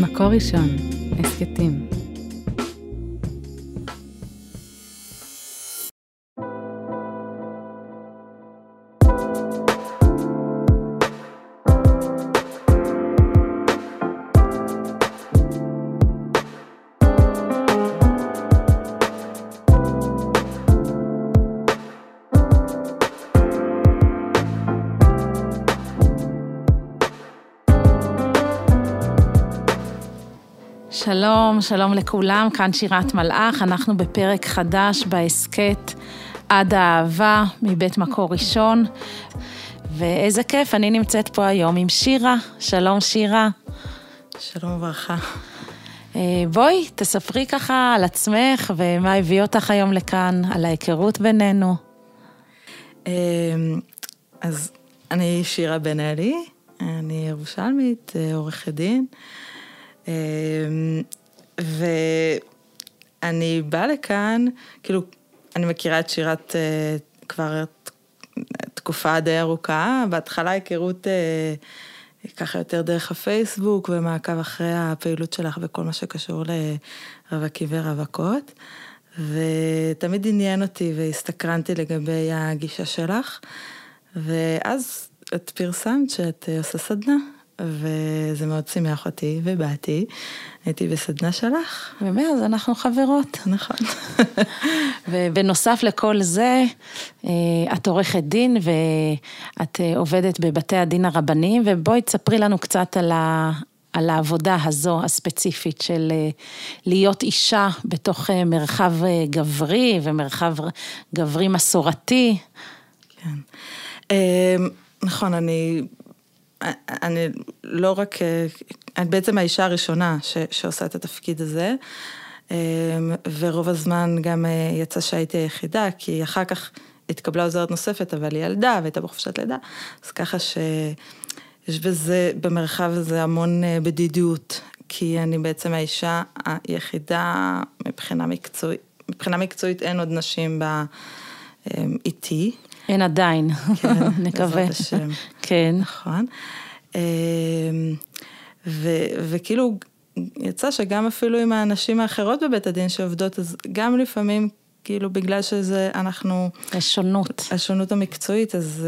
מקור ראשון, הסכתים. שלום, שלום לכולם, כאן שירת מלאך, אנחנו בפרק חדש בהסכת עד האהבה מבית מקור ראשון, ואיזה כיף, אני נמצאת פה היום עם שירה, שלום שירה. שלום וברכה. אה, בואי, תספרי ככה על עצמך ומה הביא אותך היום לכאן, על ההיכרות בינינו. אה, אז אני שירה בן אלי, אני ירושלמית, אה, עורכת דין. ואני באה לכאן, כאילו, אני מכירה את שירת אה, כבר תקופה די ארוכה, בהתחלה היכרות אה, ככה יותר דרך הפייסבוק ומעקב אחרי הפעילות שלך וכל מה שקשור לרווקים ורווקות. ותמיד עניין אותי והסתקרנתי לגבי הגישה שלך, ואז את פרסמת שאת עושה סדנה. וזה מאוד שימח אותי, ובאתי, הייתי בסדנה שלך. ומאז אנחנו חברות. נכון. ובנוסף לכל זה, אה, את עורכת דין ואת אה, עובדת בבתי הדין הרבניים, ובואי תספרי לנו קצת על, ה, על העבודה הזו הספציפית של אה, להיות אישה בתוך מרחב גברי ומרחב גברי מסורתי. כן. נכון, אני אני לא רק, את בעצם האישה הראשונה ש, שעושה את התפקיד הזה, אמ, ורוב הזמן גם אה, יצא שהייתי היחידה, כי אחר כך התקבלה עוזרת נוספת, אבל היא ילדה והייתה בחופשת לידה, אז ככה שיש בזה, במרחב הזה המון אה, בדידות, כי אני בעצם האישה היחידה מבחינה מקצועית, מבחינה מקצועית אין עוד נשים ב... אמ, איתי. אין עדיין, כן, נקווה. בעזרת השם. כן. נכון. אמ, ו, וכאילו, יצא שגם אפילו עם הנשים האחרות בבית הדין שעובדות, אז גם לפעמים, כאילו, בגלל שזה, אנחנו... השונות. השונות המקצועית, אז,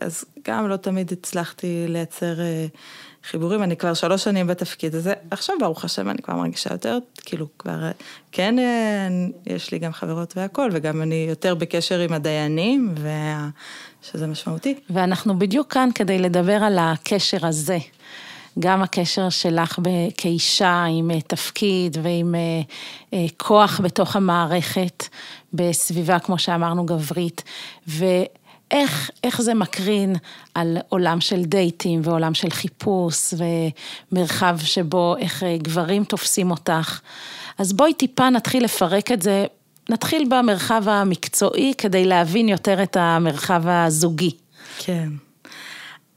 אז גם לא תמיד הצלחתי לייצר אה, חיבורים, אני כבר שלוש שנים בתפקיד הזה, עכשיו ברוך השם אני כבר מרגישה יותר, כאילו כבר, כן, אה, יש לי גם חברות והכול, וגם אני יותר בקשר עם הדיינים, וה... שזה משמעותי. ואנחנו בדיוק כאן כדי לדבר על הקשר הזה. גם הקשר שלך כאישה עם אה, תפקיד ועם אה, כוח בתוך המערכת, בסביבה, כמו שאמרנו, גברית, ו... איך, איך זה מקרין על עולם של דייטים ועולם של חיפוש ומרחב שבו איך אה, גברים תופסים אותך. אז בואי טיפה נתחיל לפרק את זה, נתחיל במרחב המקצועי כדי להבין יותר את המרחב הזוגי. כן.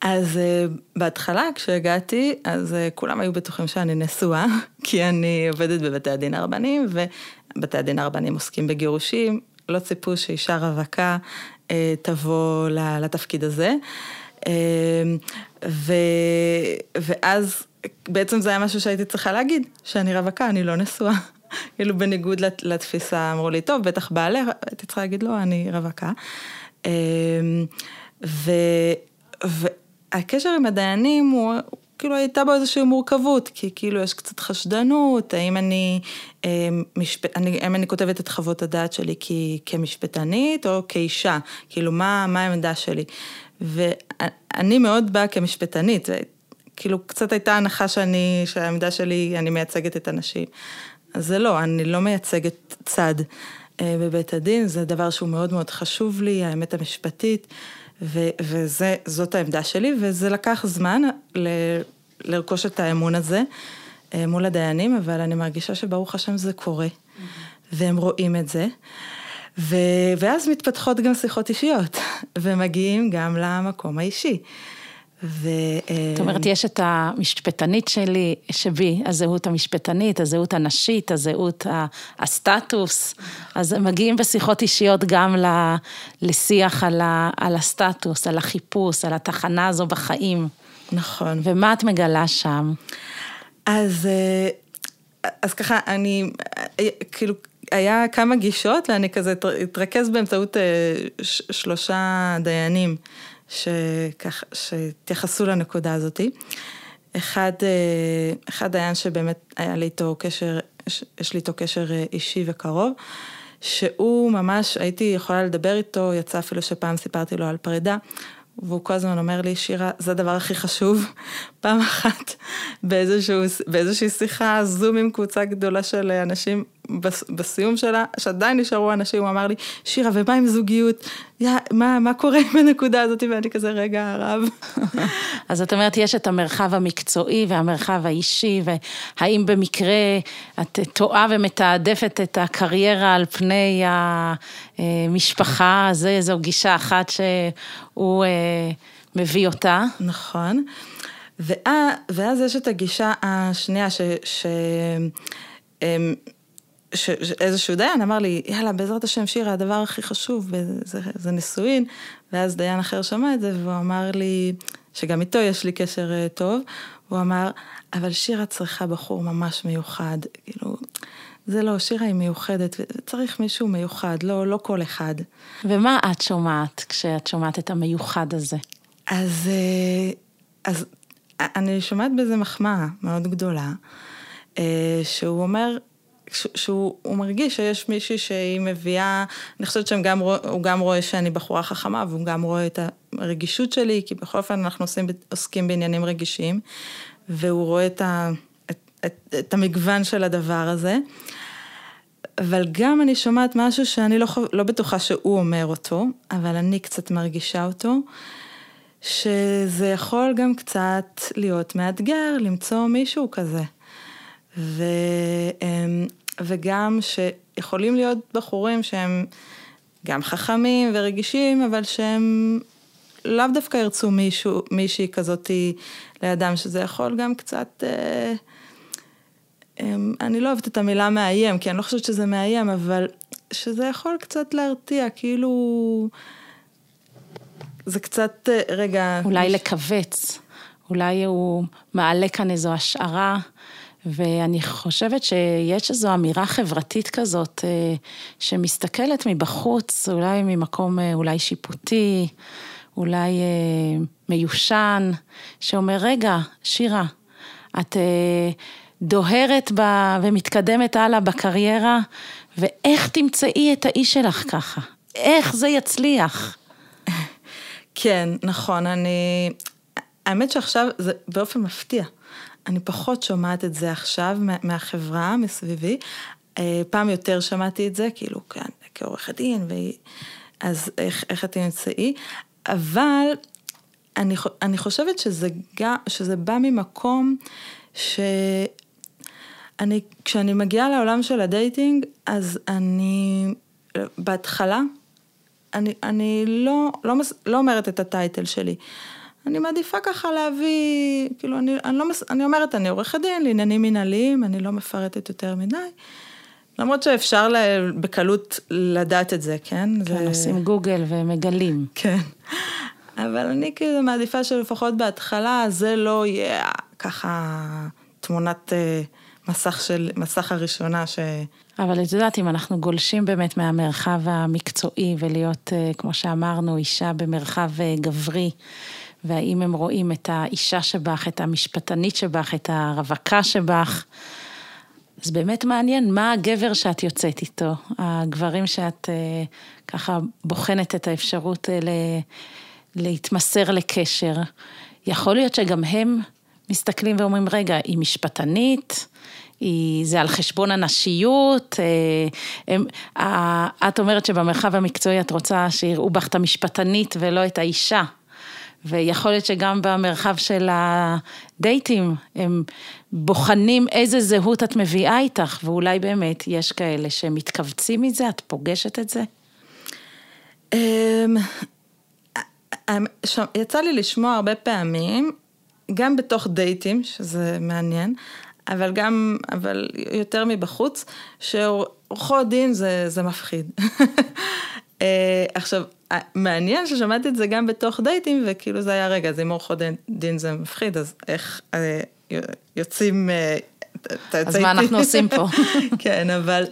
אז uh, בהתחלה כשהגעתי, אז uh, כולם היו בטוחים שאני נשואה, כי אני עובדת בבתי הדין הרבניים, ובתי הדין הרבניים עוסקים בגירושים, לא ציפו שאישה רווקה תבוא לתפקיד הזה. אה, ו, ואז בעצם זה היה משהו שהייתי צריכה להגיד, שאני רווקה, אני לא נשואה. כאילו בניגוד לתפיסה, אמרו לי, טוב, בטח בעלך, הייתי צריכה להגיד, לא, אני רווקה. אה, והקשר עם הדיינים הוא, כאילו הייתה בו איזושהי מורכבות, כי כאילו יש קצת חשדנות, האם אני, אה, משפ... אני, האם אני כותבת את חוות הדעת שלי כ... כמשפטנית או כאישה, כאילו מה, מה העמדה שלי. ואני מאוד באה כמשפטנית, כאילו קצת הייתה הנחה שאני, שהעמדה שלי, אני מייצגת את הנשים. אז זה לא, אני לא מייצגת צד אה, בבית הדין, זה דבר שהוא מאוד מאוד חשוב לי, האמת המשפטית. וזאת העמדה שלי, וזה לקח זמן ל, לרכוש את האמון הזה אה, מול הדיינים, אבל אני מרגישה שברוך השם זה קורה. והם רואים את זה. ו, ואז מתפתחות גם שיחות אישיות, ומגיעים גם למקום האישי. ו... זאת אומרת, יש את המשפטנית שלי, שבי, הזהות המשפטנית, הזהות הנשית, הזהות, הסטטוס, אז מגיעים בשיחות אישיות גם לשיח על, ה, על הסטטוס, על החיפוש, על התחנה הזו בחיים. נכון. ומה את מגלה שם? אז, אז ככה, אני, כאילו, היה כמה גישות, ואני כזה אתרכז באמצעות שלושה דיינים שכך, שהתייחסו לנקודה הזאתי. אחד, אחד דיין שבאמת היה לי איתו קשר, יש לי איתו קשר אישי וקרוב. שהוא ממש, הייתי יכולה לדבר איתו, יצא אפילו שפעם סיפרתי לו על פרידה, והוא כל הזמן אומר לי, שירה, זה הדבר הכי חשוב. פעם אחת באיזשהו, באיזושהי שיחה, זום עם קבוצה גדולה של אנשים בסיום שלה, שעדיין נשארו אנשים, הוא אמר לי, שירה, ומה עם זוגיות? יא, מה, מה קורה עם הנקודה הזאת? ואני כזה, רגע, הרב. אז את אומרת, יש את המרחב המקצועי והמרחב האישי, והאם במקרה את טועה ומתעדפת את הקריירה על פני המשפחה, זה, זו גישה אחת שהוא אה, מביא אותה. נכון. ואז יש את הגישה השנייה, ש... ש... אמ, שאיזשהו דיין אמר לי, יאללה, בעזרת השם, שירה, הדבר הכי חשוב זה, זה נישואין, ואז דיין אחר שמע את זה, והוא אמר לי, שגם איתו יש לי קשר אה, טוב, הוא אמר, אבל שירה צריכה בחור ממש מיוחד, כאילו, זה לא, שירה היא מיוחדת, וצריך מישהו מיוחד, לא, לא כל אחד. ומה את שומעת כשאת שומעת את המיוחד הזה? אז, אה, אז אני שומעת בזה מחמאה מאוד גדולה, אה, שהוא אומר, שהוא מרגיש שיש מישהי שהיא מביאה, אני חושבת שהוא גם, גם רואה שאני בחורה חכמה, והוא גם רואה את הרגישות שלי, כי בכל אופן אנחנו עושים, עוסקים בעניינים רגישים, והוא רואה את, ה, את, את, את המגוון של הדבר הזה. אבל גם אני שומעת משהו שאני לא, לא בטוחה שהוא אומר אותו, אבל אני קצת מרגישה אותו, שזה יכול גם קצת להיות מאתגר למצוא מישהו כזה. ו, אמ, וגם שיכולים להיות בחורים שהם גם חכמים ורגישים, אבל שהם לאו דווקא ירצו מישהו, מישהי כזאתי לידם, שזה יכול גם קצת... אה, אמ, אני לא אוהבת את המילה מאיים, כי אני לא חושבת שזה מאיים, אבל שזה יכול קצת להרתיע, כאילו... זה קצת, אה, רגע... אולי מש... לכווץ, אולי הוא מעלה כאן איזו השערה ואני חושבת שיש איזו אמירה חברתית כזאת, אה, שמסתכלת מבחוץ, אולי ממקום אה, אולי שיפוטי, אולי אה, מיושן, שאומר, רגע, שירה, את דוהרת בה ומתקדמת הלאה בקריירה, ואיך תמצאי את האיש שלך ככה? איך זה יצליח? כן, נכון, אני... האמת שעכשיו זה באופן מפתיע. אני פחות שומעת את זה עכשיו מהחברה מסביבי. אה, פעם יותר שמעתי את זה, כאילו, כן, כעורכת דין, ו... אז איך, איך את תמצאי? אבל אני, אני חושבת שזה, גם, שזה בא ממקום שאני, כשאני מגיעה לעולם של ה dating, אז אני, בהתחלה, אני, אני לא, לא, לא אומרת את ה title שלי. אני מעדיפה ככה להביא, כאילו, אני, אני לא, אני אומרת, אני עורכת דין לעניינים מנהליים, אני לא מפרטת יותר מדי. למרות שאפשר לה, בקלות לדעת את זה, כן? כן, זה... עושים גוגל ומגלים. כן. אבל אני כאילו מעדיפה שלפחות בהתחלה זה לא יהיה ככה תמונת אה, מסך של, מסך הראשונה ש... אבל את יודעת, אם אנחנו גולשים באמת מהמרחב המקצועי ולהיות, אה, כמו שאמרנו, אישה במרחב אה, גברי, והאם הם רואים את האישה שבך, את המשפטנית שבך, את הרווקה שבך. אז באמת מעניין מה הגבר שאת יוצאת איתו, הגברים שאת אה, ככה בוחנת את האפשרות אה, להתמסר לקשר. יכול להיות שגם הם מסתכלים ואומרים, רגע, היא משפטנית, היא, זה על חשבון הנשיות, אה, הם, את אומרת שבמרחב המקצועי את רוצה שיראו בך את המשפטנית ולא את האישה. ויכול להיות שגם במרחב של הדייטים, הם בוחנים איזה זהות את מביאה איתך, ואולי באמת יש כאלה שמתכווצים מזה, את פוגשת את זה? אמ, אמ, יצא לי לשמוע הרבה פעמים, גם בתוך דייטים, שזה מעניין, אבל גם, אבל יותר מבחוץ, שעורכות דין זה, זה מפחיד. אה, עכשיו, מעניין ששמעתי את זה גם בתוך דייטים, וכאילו זה היה, רגע, אז אם עורכות דין זה מפחיד, אז איך, אה, יוצאים... אז מה אנחנו עושים פה? כן, אבל...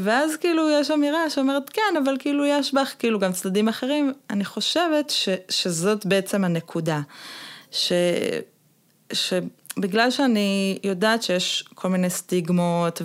ואז כאילו יש אמירה שאומרת, כן, אבל כאילו יש בך כאילו גם צדדים אחרים. אני חושבת ש, שזאת בעצם הנקודה. ש, שבגלל שאני יודעת שיש כל מיני סטיגמות,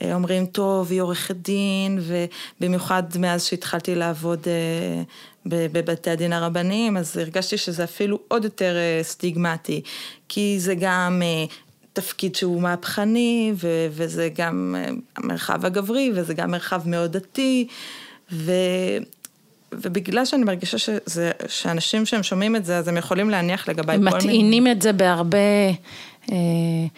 ואומרים, טוב, היא עורכת דין, ובמיוחד מאז שהתחלתי לעבוד אה, בבתי הדין הרבניים, אז הרגשתי שזה אפילו עוד יותר אה, סטיגמטי, כי זה גם אה, תפקיד שהוא מהפכני, ו- וזה גם המרחב הגברי, וזה גם מרחב מאוד דתי, ו... ובגלל שאני מרגישה שזה, שאנשים שהם שומעים את זה, אז הם יכולים להניח לגביי כל מיני... מטעינים את זה בהרבה... אה,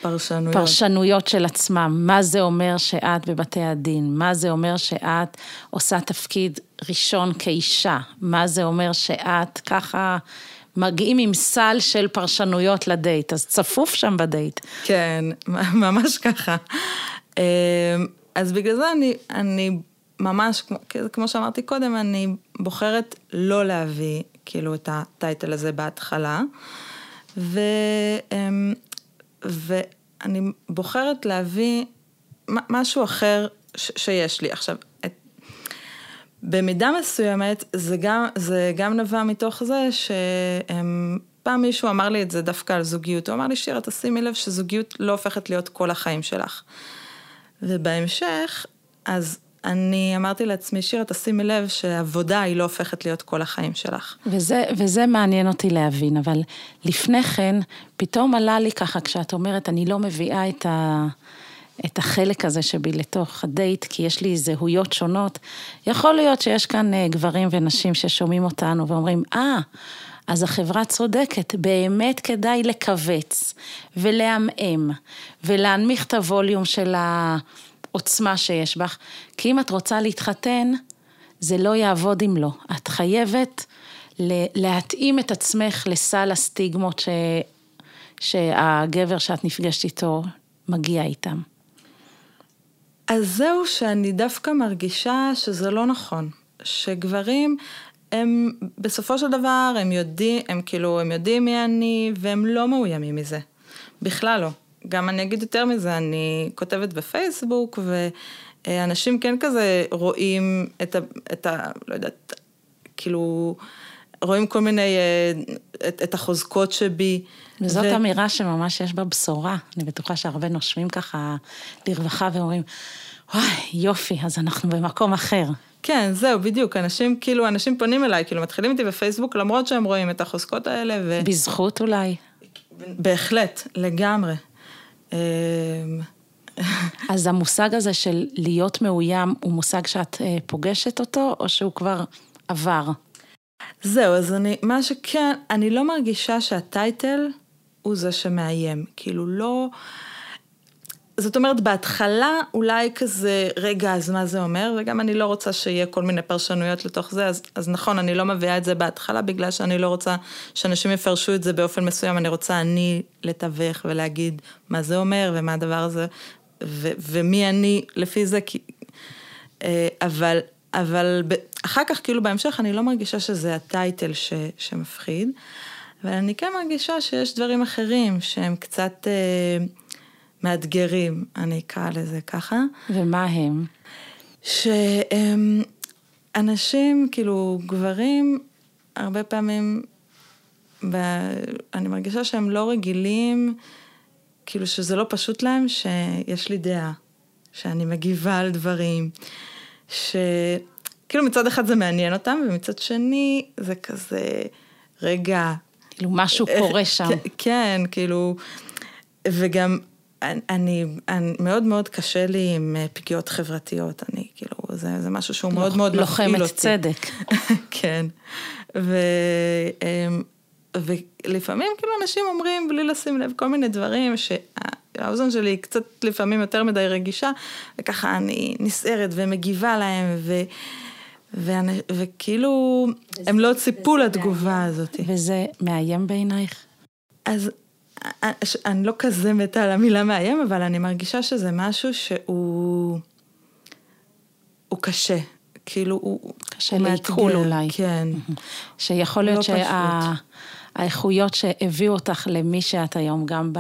פרשנויות. פרשנויות של עצמם. מה זה אומר שאת בבתי הדין? מה זה אומר שאת עושה תפקיד ראשון כאישה? מה זה אומר שאת ככה מגיעים עם סל של פרשנויות לדייט, אז צפוף שם בדייט. כן, ממש ככה. אמ, אז בגלל זה אני, אני ממש, כמו שאמרתי קודם, אני בוחרת לא להביא כאילו את הטייטל הזה בהתחלה, ו, אמ, ואני בוחרת להביא משהו אחר ש, שיש לי. עכשיו, במידה מסוימת זה גם, זה גם נבע מתוך זה שפעם מישהו אמר לי את זה דווקא על זוגיות, הוא אמר לי שירה תשימי לב שזוגיות לא הופכת להיות כל החיים שלך. ובהמשך, אז אני אמרתי לעצמי, שירה, תשימי לב שעבודה היא לא הופכת להיות כל החיים שלך. וזה, וזה מעניין אותי להבין, אבל לפני כן, פתאום עלה לי ככה, כשאת אומרת, אני לא מביאה את ה... את החלק הזה שבי לתוך הדייט, כי יש לי זהויות שונות. יכול להיות שיש כאן אה, גברים ונשים ששומעים אותנו ואומרים, אה, ah, אז החברה צודקת, באמת כדאי לכווץ ולעמעם ולהנמיך את הווליום של העוצמה שיש בך, כי אם את רוצה להתחתן, זה לא יעבוד אם לא. את חייבת להתאים את עצמך לסל הסטיגמות ש... שהגבר שאת נפגשת איתו מגיע איתם. אז זהו שאני דווקא מרגישה שזה לא נכון. שגברים, הם בסופו של דבר, הם יודעים, הם כאילו, הם יודעים מי אני, והם לא מאוימים מזה. בכלל לא. גם אני אגיד יותר מזה, אני כותבת בפייסבוק, ואנשים כן כזה רואים את ה... את ה לא יודעת, כאילו, רואים כל מיני, אה, את, את החוזקות שבי. וזאת ו... אמירה שממש יש בה בשורה. אני בטוחה שהרבה נושמים ככה לרווחה ואומרים, וואי, יופי, אז אנחנו במקום אחר. כן, זהו, בדיוק. אנשים, כאילו, אנשים פונים אליי, כאילו, מתחילים איתי בפייסבוק, למרות שהם רואים את החוזקות האלה, ו... בזכות אולי. בהחלט, לגמרי. אמ, אז המושג הזה של להיות מאוים, הוא מושג שאת אה, פוגשת אותו, או שהוא כבר עבר? זהו, אז אני, מה שכן, אני לא מרגישה שהטייטל הוא זה שמאיים. כאילו, לא... זאת אומרת, בהתחלה אולי כזה, רגע, אז מה זה אומר? וגם אני לא רוצה שיהיה כל מיני פרשנויות לתוך זה, אז, אז נכון, אני לא מביאה את זה בהתחלה, בגלל שאני לא רוצה שאנשים יפרשו את זה באופן מסוים, אני רוצה אני לתווך ולהגיד מה זה אומר ומה הדבר הזה, ו, ומי אני לפי זה, כי... אה, אבל, אבל אחר כך, כאילו בהמשך, אני לא מרגישה שזה הטייטל ש, שמפחיד, אבל אני כן מרגישה שיש דברים אחרים שהם קצת... אה, מאתגרים, אני אקרא לזה ככה. ומה הם? שאנשים, כאילו, גברים, הרבה פעמים, ב... אני מרגישה שהם לא רגילים, כאילו שזה לא פשוט להם, שיש לי דעה, שאני מגיבה על דברים, שכאילו מצד אחד זה מעניין אותם, ומצד שני זה כזה, רגע. כאילו משהו קורה שם. כן, כאילו, וגם אני, אני, מאוד מאוד קשה לי עם אה, פגיעות חברתיות, אני כאילו, זה, זה משהו שהוא מאוד מאוד מפעיל אותי. לוחמת צדק. כן, ו, אמ, ולפעמים כאילו אנשים אומרים, בלי לשים לב, כל מיני דברים שהאוזן שלי היא קצת לפעמים יותר מדי רגישה, וככה אני נסערת ומגיבה להם, ו... ואני, וכאילו, הם לא ציפו לתגובה הזאת. וזה מאיים בעינייך? אז אני לא כזה מתה על המילה מאיים, אבל אני מרגישה שזה משהו שהוא... הוא קשה. כאילו, הוא... קשה לעיכול אולי. כן. שיכול להיות לא האיכויות שהביאו אותך למי שאת היום, גם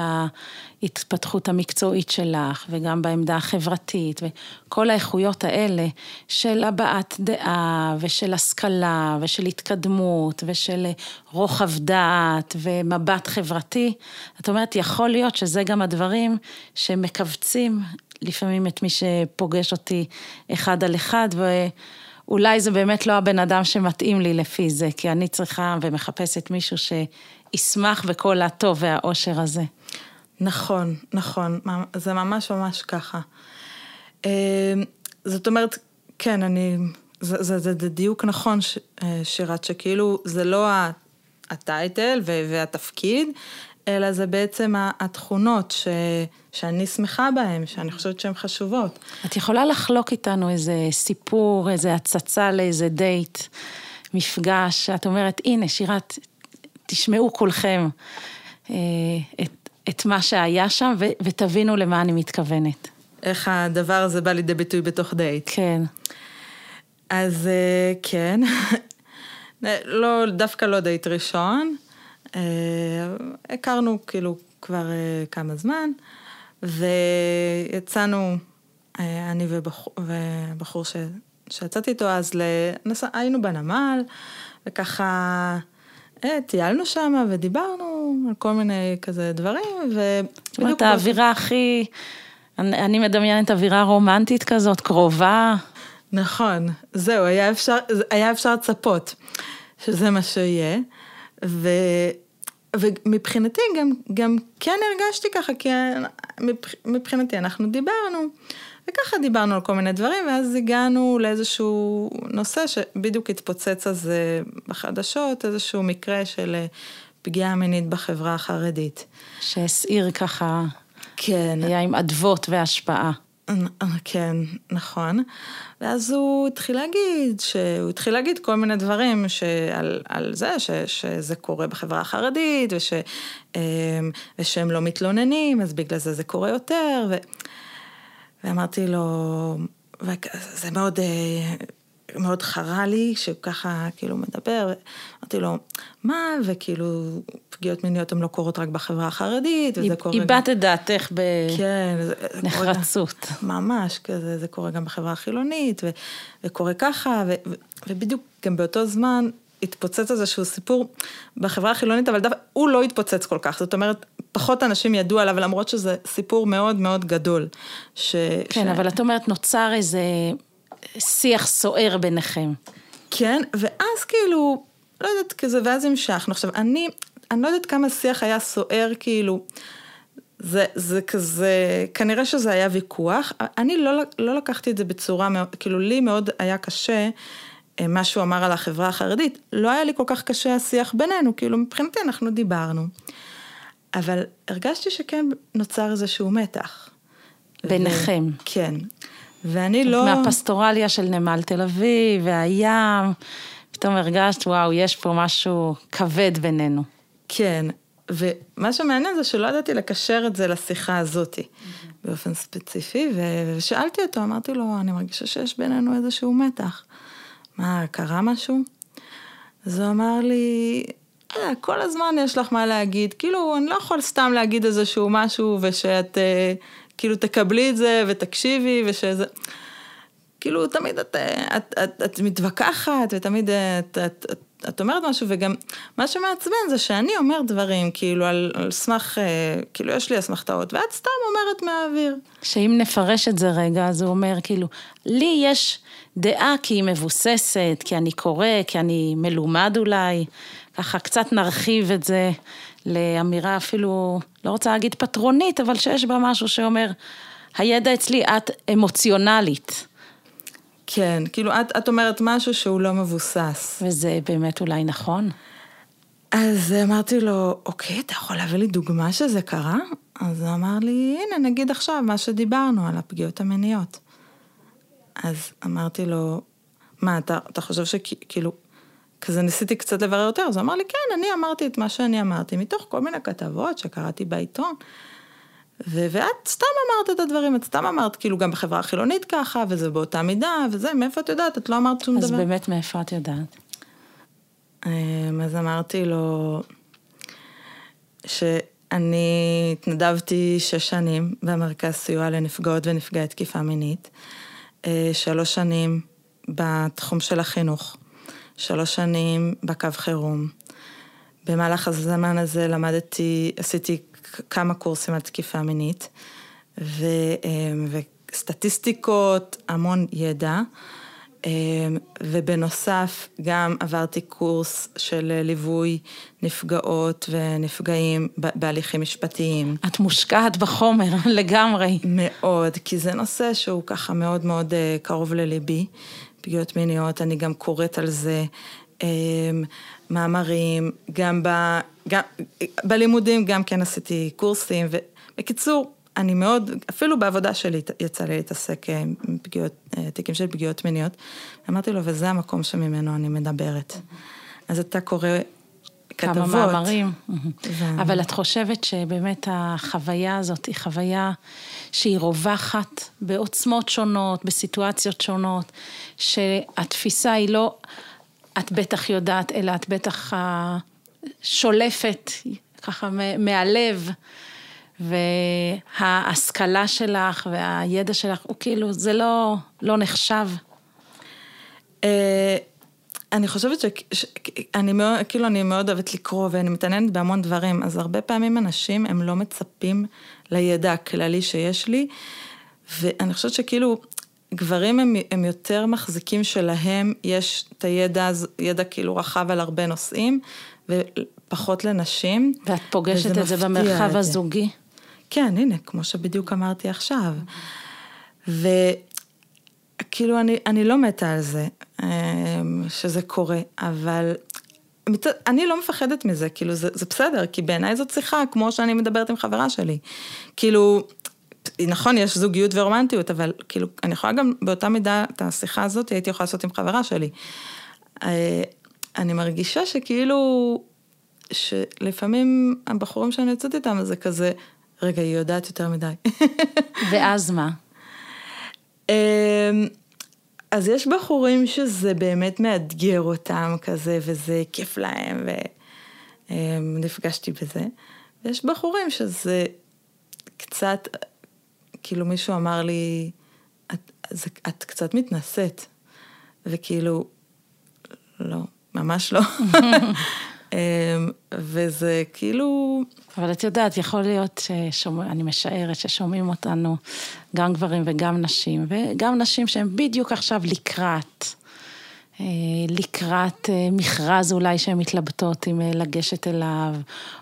בהתפתחות המקצועית שלך וגם בעמדה החברתית, וכל האיכויות האלה של הבעת דעה ושל השכלה ושל התקדמות ושל רוחב דעת ומבט חברתי, את אומרת, יכול להיות שזה גם הדברים שמכווצים לפעמים את מי שפוגש אותי אחד על אחד, ואולי זה באמת לא הבן אדם שמתאים לי לפי זה, כי אני צריכה ומחפשת מישהו שישמח בכל הטוב והאושר הזה. נכון, נכון, זה ממש ממש ככה. אה, זאת אומרת, כן, אני, זה, זה, זה, זה דיוק נכון, אה, שירת, שכאילו זה לא הטייטל והתפקיד, אלא זה בעצם התכונות ש, שאני שמחה בהן, שאני חושבת שהן חשובות. את יכולה לחלוק איתנו איזה סיפור, איזה הצצה לאיזה דייט, מפגש, את אומרת, הנה, שירת, תשמעו כולכם אה, את, את מה שהיה שם ו, ותבינו למה אני מתכוונת. איך הדבר הזה בא לידי ביטוי בתוך דייט. כן. אז אה, כן, לא, דווקא לא דייט ראשון. אה, הכרנו כאילו כבר אה, כמה זמן, ויצאנו, אה, אני ובחור, ובחור ש, שיצאתי איתו אז, לנס... היינו בנמל, וככה טיילנו שם ודיברנו על כל מיני כזה דברים, ובדיוק... זאת אומרת, האווירה הכי, אני, אני מדמיינת אווירה רומנטית כזאת, קרובה. נכון, זהו, היה אפשר, היה אפשר לצפות שזה מה שיהיה. ו, ומבחינתי גם, גם כן הרגשתי ככה, כי מבחינתי אנחנו דיברנו, וככה דיברנו על כל מיני דברים, ואז הגענו לאיזשהו נושא שבדיוק התפוצץ אז בחדשות, איזשהו מקרה של אה, פגיעה מינית בחברה החרדית. שהסעיר ככה, כן. היה עם אדוות והשפעה. כן, נכון. ואז הוא התחיל להגיד, שהוא התחיל להגיד כל מיני דברים שעל, על זה, ש, שזה קורה בחברה החרדית, וש, אמ, ושהם לא מתלוננים, אז בגלל זה זה קורה יותר. ו, ואמרתי לו, וזה מאוד אה, מאוד חרה לי שככה כאילו מדבר, אמרתי לו, מה, וכאילו פגיעות מיניות הן לא קורות רק בחברה החרדית, וזה קורה... איבדת את דעתך בנחרצות. כן, ממש, כזה, זה קורה גם בחברה החילונית, ו, וקורה ככה, ו, ו, ובדיוק גם באותו זמן התפוצץ איזשהו סיפור בחברה החילונית, אבל דווקא הוא לא התפוצץ כל כך, זאת אומרת, פחות אנשים ידעו עליו, למרות שזה סיפור מאוד מאוד גדול. ש, כן, ש... אבל את אומרת, נוצר איזה... שיח סוער ביניכם. כן, ואז כאילו, לא יודעת, כזה, ואז המשכנו. עכשיו, אני, אני לא יודעת כמה שיח היה סוער, כאילו, זה, זה כזה, כנראה שזה היה ויכוח. אני לא, לא לקחתי את זה בצורה, כאילו, לי מאוד היה קשה. אה, מה שהוא אמר על החברה החרדית, לא היה לי כל כך קשה השיח בינינו, כאילו מבחינתי אנחנו דיברנו. אבל הרגשתי שכן נוצר איזשהו מתח. ביניכם. ו... כן. ואני לא... מהפסטורליה של נמל תל אביב, והים, פתאום הרגשת, וואו, יש פה משהו כבד בינינו. כן, ומה שמעניין זה שלא ידעתי לקשר את זה לשיחה הזאתי, mm-hmm. באופן ספציפי, ושאלתי אותו, אמרתי לו, אני מרגישה שיש בינינו איזשהו מתח. מה, קרה משהו? אז הוא אמר לי, אה, כל הזמן יש לך מה להגיד, כאילו, אני לא יכול סתם להגיד איזשהו משהו ושאת... אה, כאילו תקבלי את זה ותקשיבי ושזה... כאילו תמיד את, את, את, את מתווכחת ותמיד את, את, את, את אומרת משהו וגם מה שמעצבן זה שאני אומר דברים כאילו על, על סמך, כאילו יש לי אסמכתאות ואת סתם אומרת מהאוויר. שאם נפרש את זה רגע אז הוא אומר כאילו לי יש דעה כי היא מבוססת, כי אני קורא, כי אני מלומד אולי, ככה קצת נרחיב את זה לאמירה אפילו, לא רוצה להגיד פטרונית, אבל שיש בה משהו שאומר, הידע אצלי, את אמוציונלית. כן, כאילו את, את אומרת משהו שהוא לא מבוסס. וזה באמת אולי נכון. אז אמרתי לו, אוקיי, אתה יכול להביא לי דוגמה שזה קרה? אז הוא אמר לי, הנה, נגיד עכשיו מה שדיברנו על הפגיעות המיניות. אז אמרתי לו, מה, אתה, אתה חושב שכאילו, כזה ניסיתי קצת לברר יותר, אז הוא אמר לי, כן, אני אמרתי את מה שאני אמרתי, מתוך כל מיני כתבות שקראתי בעיתון. ו- ואת סתם אמרת את הדברים, את סתם אמרת כאילו גם בחברה החילונית ככה, וזה באותה מידה, וזה, מאיפה את יודעת? את לא אמרת שום אז דבר. אז באמת מאיפה את יודעת? אמ, אז אמרתי לו, שאני התנדבתי שש שנים במרכז סיוע לנפגעות ונפגעי תקיפה מינית, אה, שלוש שנים בתחום של החינוך, שלוש שנים בקו חירום. במהלך הזמן הזה למדתי, עשיתי כמה קורסים על תקיפה מינית, ו, אה, וסטטיסטיקות, המון ידע. אמ, ובנוסף גם עברתי קורס של ליווי נפגעות ונפגעים בהליכים משפטיים. את מושקעת בחומר לגמרי. מאוד, כי זה נושא שהוא ככה מאוד מאוד אה, קרוב לליבי, פגיעות מיניות, אני גם קוראת על זה. אמ, מאמרים, גם, ב, גם בלימודים גם כן עשיתי קורסים, ובקיצור, אני מאוד, אפילו בעבודה שלי יצא לי להתעסק אה, עם פגיעות, אה, תיקים של פגיעות מיניות. אמרתי לו, וזה המקום שממנו אני מדברת. אז אתה קורא כתבות. כמה מאמרים. אבל את חושבת שבאמת החוויה הזאת היא חוויה שהיא רווחת בעוצמות שונות, בסיטואציות שונות, שהתפיסה היא לא, את בטח יודעת, אלא את בטח שולפת ככה מהלב. וההשכלה שלך והידע שלך, הוא כאילו, זה לא, לא נחשב. אה, אני חושבת שאני מאוד, כאילו אני מאוד אוהבת לקרוא ואני מתעניינת בהמון דברים, אז הרבה פעמים אנשים הם לא מצפים לידע הכללי שיש לי, ואני חושבת שכאילו גברים הם, הם יותר מחזיקים שלהם, יש את הידע, ידע כאילו רחב על הרבה נושאים, ופחות לנשים. ואת פוגשת את זה במרחב הזוגי. כן, הנה, כמו שבדיוק אמרתי עכשיו. וכאילו, אני, אני לא מתה על זה, אמ, שזה קורה, אבל אני לא מפחדת מזה, כאילו, זה, זה בסדר, כי בעיניי זאת שיחה, כמו שאני מדברת עם חברה שלי. כאילו, נכון, יש זוגיות ורומנטיות, אבל כאילו, אני יכולה גם באותה מידה, את השיחה הזאת הייתי יכולה לעשות עם חברה שלי. אה, אני מרגישה שכאילו, שלפעמים הבחורים שאני יוצאת איתם זה כזה, רגע, היא יודעת יותר מדי. ואז מה? אמ, אז יש בחורים שזה באמת מאתגר אותם כזה, וזה כיף להם, ונפגשתי בזה. ויש בחורים שזה קצת, כאילו מישהו אמר לי, את, זה, את קצת מתנשאת, וכאילו, לא, ממש לא. אמ, וזה כאילו... אבל את יודעת, יכול להיות ששומע, אני משערת ששומעים אותנו גם גברים וגם נשים, וגם נשים שהן בדיוק עכשיו לקראת. אה, לקראת אה, מכרז אולי שהן מתלבטות אם אה, לגשת אליו,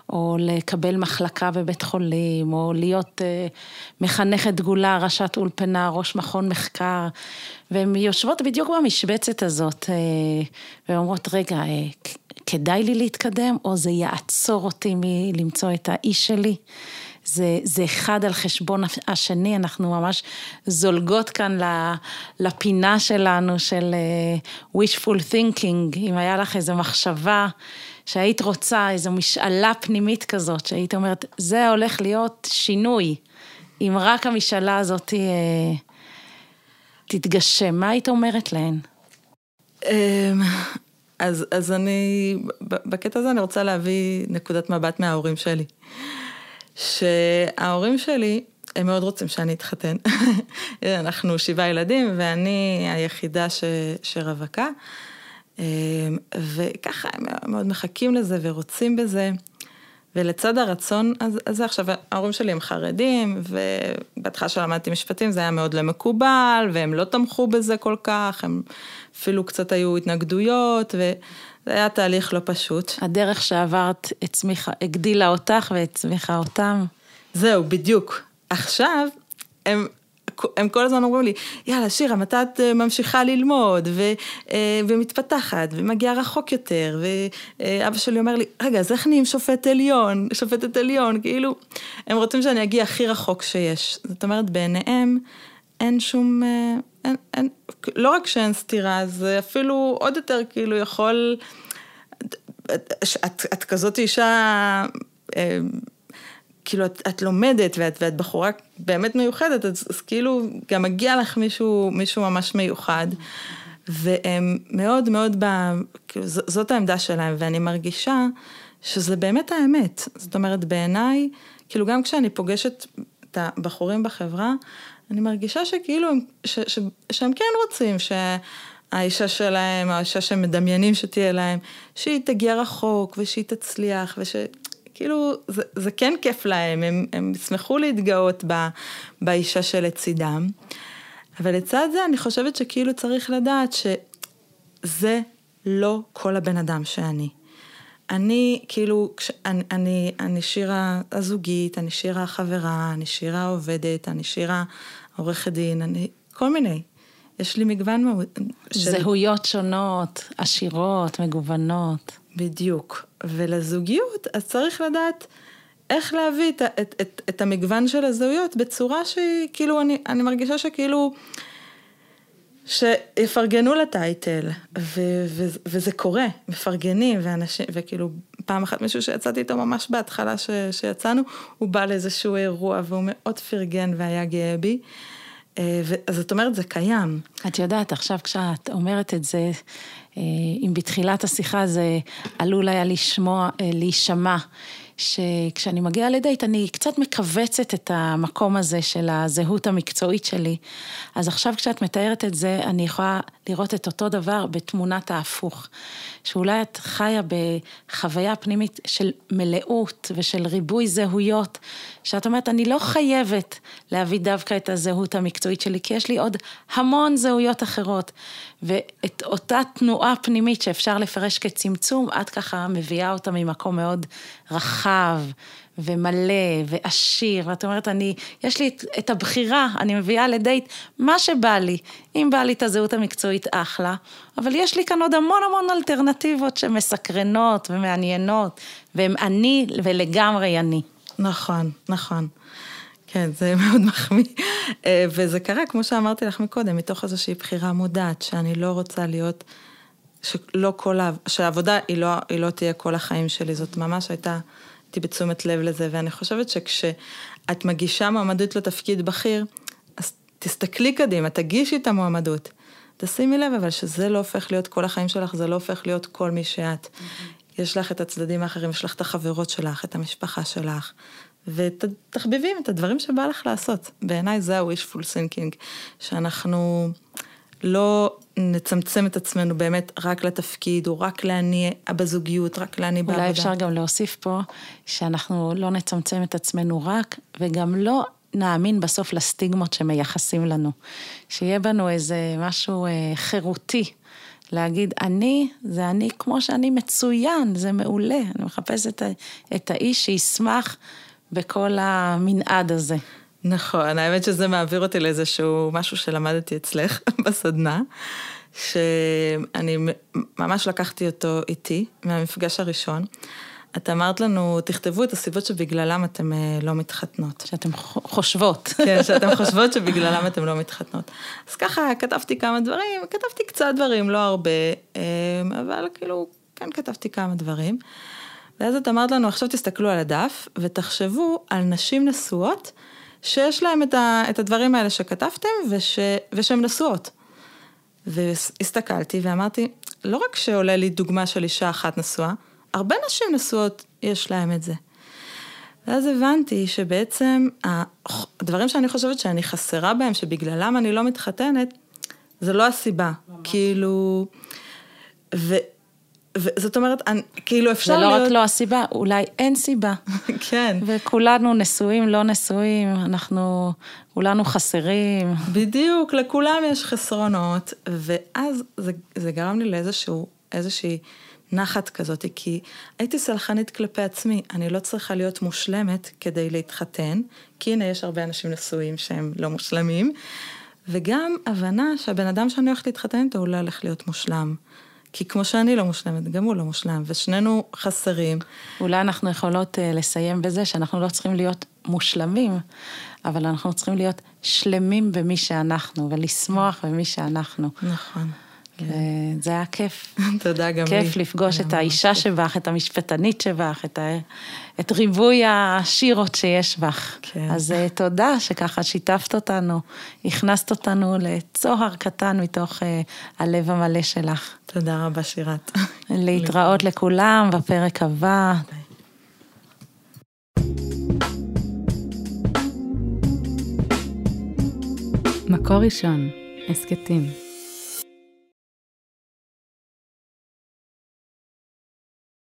או לקבל מחלקה בבית חולים, או להיות מחנכת דגולה, ראשת אולפנה, ראש מכון מחקר, והן יושבות בדיוק במשבצת הזאת, ואומרות, רגע, כדאי לי להתקדם, או זה יעצור אותי מלמצוא את האיש שלי. זה, זה אחד על חשבון השני, אנחנו ממש זולגות כאן לפינה שלנו של uh, wishful thinking, אם היה לך איזו מחשבה שהיית רוצה, איזו משאלה פנימית כזאת, שהיית אומרת, זה הולך להיות שינוי, אם רק המשאלה הזאת uh, תתגשם, מה היית אומרת להן? אמ, אז, אז אני, בקטע הזה אני רוצה להביא נקודת מבט מההורים שלי. שההורים שלי, הם מאוד רוצים שאני אתחתן. אנחנו שבעה ילדים ואני היחידה ש, שרווקה. אמ, וככה הם מאוד מחכים לזה ורוצים בזה. ולצד הרצון הזה, עכשיו ההורים שלי הם חרדים, ובהתחלה שלמדתי משפטים זה היה מאוד לא מקובל, והם לא תמכו בזה כל כך, הם אפילו קצת היו התנגדויות, וזה היה תהליך לא פשוט. הדרך שעברת הצמיחה, הגדילה אותך והצמיחה אותם. זהו, בדיוק. עכשיו, הם הם כל הזמן אומרים לי, יאללה, שירה, מתי את אה, ממשיכה ללמוד, ו, אה, ומתפתחת, ומגיעה רחוק יותר, ואבא שלי אומר לי, רגע, אז איך נהיים שופט עליון, שופטת עליון, כאילו, הם רוצים שאני אגיע הכי רחוק שיש. זאת אומרת, בעיניהם אין שום, אה, אין, אין, לא רק שאין סתירה, זה אפילו עוד יותר כאילו יכול, את, את, את כזאת אישה... כאילו את, את לומדת ואת, ואת בחורה באמת מיוחדת, אז, אז כאילו גם מגיע לך מישהו, מישהו ממש מיוחד. והם מאוד מאוד, ב, כאילו זאת העמדה שלהם, ואני מרגישה שזה באמת האמת. זאת אומרת, בעיניי, כאילו גם כשאני פוגשת את הבחורים בחברה, אני מרגישה שכאילו, ש, ש, שהם כן רוצים שהאישה שלהם, האישה שהם מדמיינים שתהיה להם, שהיא תגיע רחוק ושהיא תצליח וש... כאילו, זה, זה כן כיף להם, הם, הם ישמחו להתגאות ב, באישה שלצידם. אבל לצד זה אני חושבת שכאילו צריך לדעת שזה לא כל הבן אדם שאני. אני, כאילו, כש, אני, אני, אני שירה הזוגית, אני שירה החברה, אני שירה העובדת, אני שירה עורכת דין, אני, כל מיני. יש לי מגוון מאוד. של... זהויות שונות, עשירות, מגוונות. בדיוק. ולזוגיות, אז צריך לדעת איך להביא את, את, את, את המגוון של הזהויות בצורה שהיא, כאילו, אני, אני מרגישה שכאילו... שיפרגנו לטייטל, ו- ו- וזה קורה, מפרגנים, ואנשים, וכאילו, פעם אחת מישהו שיצאתי איתו ממש בהתחלה ש- שיצאנו, הוא בא לאיזשהו אירוע והוא מאוד פרגן והיה גאה בי. אה, אז זאת אומרת, זה קיים. את יודעת, עכשיו כשאת אומרת את זה, אה, אם בתחילת השיחה זה עלול היה לשמוע, אה, להישמע שכשאני מגיעה לדייט אני קצת מכווצת את המקום הזה של הזהות המקצועית שלי. אז עכשיו כשאת מתארת את זה, אני יכולה לראות את אותו דבר בתמונת ההפוך. שאולי את חיה בחוויה פנימית של מלאות ושל ריבוי זהויות, שאת אומרת, אני לא חייבת להביא דווקא את הזהות המקצועית שלי, כי יש לי עוד המון זהויות אחרות. ואת אותה תנועה פנימית שאפשר לפרש כצמצום, את ככה מביאה אותה ממקום מאוד רחב ומלא ועשיר, ואת אומרת, אני, יש לי את, את הבחירה, אני מביאה לדייט מה שבא לי. אם בא לי את הזהות המקצועית, אחלה, אבל יש לי כאן עוד המון המון אלטרנטיבות שמסקרנות ומעניינות, והן אני ולגמרי אני. נכון, נכון. כן, זה מאוד מחמיא. אה, וזה קרה, כמו שאמרתי לך מקודם, מתוך איזושהי בחירה מודעת, שאני לא רוצה להיות, שלא כל, שהעבודה היא לא, היא לא תהיה כל החיים שלי, זאת ממש הייתה, הייתי בתשומת לב לזה, ואני חושבת שכשאת מגישה מועמדות לתפקיד בכיר, אז תסתכלי קדימה, תגישי את המועמדות. תשימי לב אבל שזה לא הופך להיות כל החיים שלך, זה לא הופך להיות כל מי שאת. Mm-hmm. יש לך את הצדדים האחרים, יש לך את החברות שלך, את המשפחה שלך, ותחביבים את הדברים שבא לך לעשות. בעיניי זה ה-wishful thinking, שאנחנו לא נצמצם את עצמנו באמת רק לתפקיד, או רק לאני בזוגיות, רק לאני בעבודה. אולי אפשר גם להוסיף פה, שאנחנו לא נצמצם את עצמנו רק, וגם לא נאמין בסוף לסטיגמות שמייחסים לנו. שיהיה בנו איזה משהו אה, חירותי. להגיד, אני, זה אני כמו שאני מצוין, זה מעולה. אני מחפשת את האיש שישמח בכל המנעד הזה. נכון, האמת שזה מעביר אותי לאיזשהו משהו שלמדתי אצלך בסדנה, שאני ממש לקחתי אותו איתי מהמפגש הראשון. את אמרת לנו, תכתבו את הסיבות שבגללם אתן אה, לא מתחתנות. שאתן חושבות. כן, שאתן חושבות שבגללם אתן לא מתחתנות. אז ככה כתבתי כמה דברים, כתבתי קצת דברים, לא הרבה, אה, אבל כאילו, כן כתבתי כמה דברים. ואז את אמרת לנו, עכשיו תסתכלו על הדף ותחשבו על נשים נשואות שיש להן את, ה, את הדברים האלה שכתבתם וש, ושהן נשואות. והסתכלתי ואמרתי, לא רק שעולה לי דוגמה של אישה אחת נשואה, הרבה נשים נשואות יש להן את זה. ואז הבנתי שבעצם הדברים שאני חושבת שאני חסרה בהם, שבגללם אני לא מתחתנת, זה לא הסיבה. ממש. כאילו, ו, וזאת אומרת, אני, כאילו אפשר להיות... זה לא רק לא הסיבה, אולי אין סיבה. כן. וכולנו נשואים, לא נשואים, אנחנו כולנו חסרים. בדיוק, לכולם יש חסרונות, ואז זה, זה גרם לי לאיזשהו, איזושהי נחת כזאת, כי הייתי סלחנית כלפי עצמי, אני לא צריכה להיות מושלמת כדי להתחתן, כי הנה יש הרבה אנשים נשואים שהם לא מושלמים, וגם הבנה שהבן אדם שאני הולכת להתחתן איתו הוא לא הולך להיות מושלם. כי כמו שאני לא מושלמת, גם הוא לא מושלם, ושנינו חסרים. אולי אנחנו יכולות uh, לסיים בזה שאנחנו לא צריכים להיות מושלמים, אבל אנחנו צריכים להיות שלמים במי שאנחנו, ולשמוח במי שאנחנו. נכון. כן. זה היה כיף. תודה גם לי. כיף לפגוש את האישה שבך, את המשפטנית שבך, את, ה... את ריבוי השירות שיש בך. כן. אז אה, תודה שככה שיתפת אותנו, הכנסת אותנו לצוהר קטן מתוך uh, הלב המלא שלך. תודה רבה, שירת. להתראות לכולם בפרק הבא. מקור ראשון, הסכתים.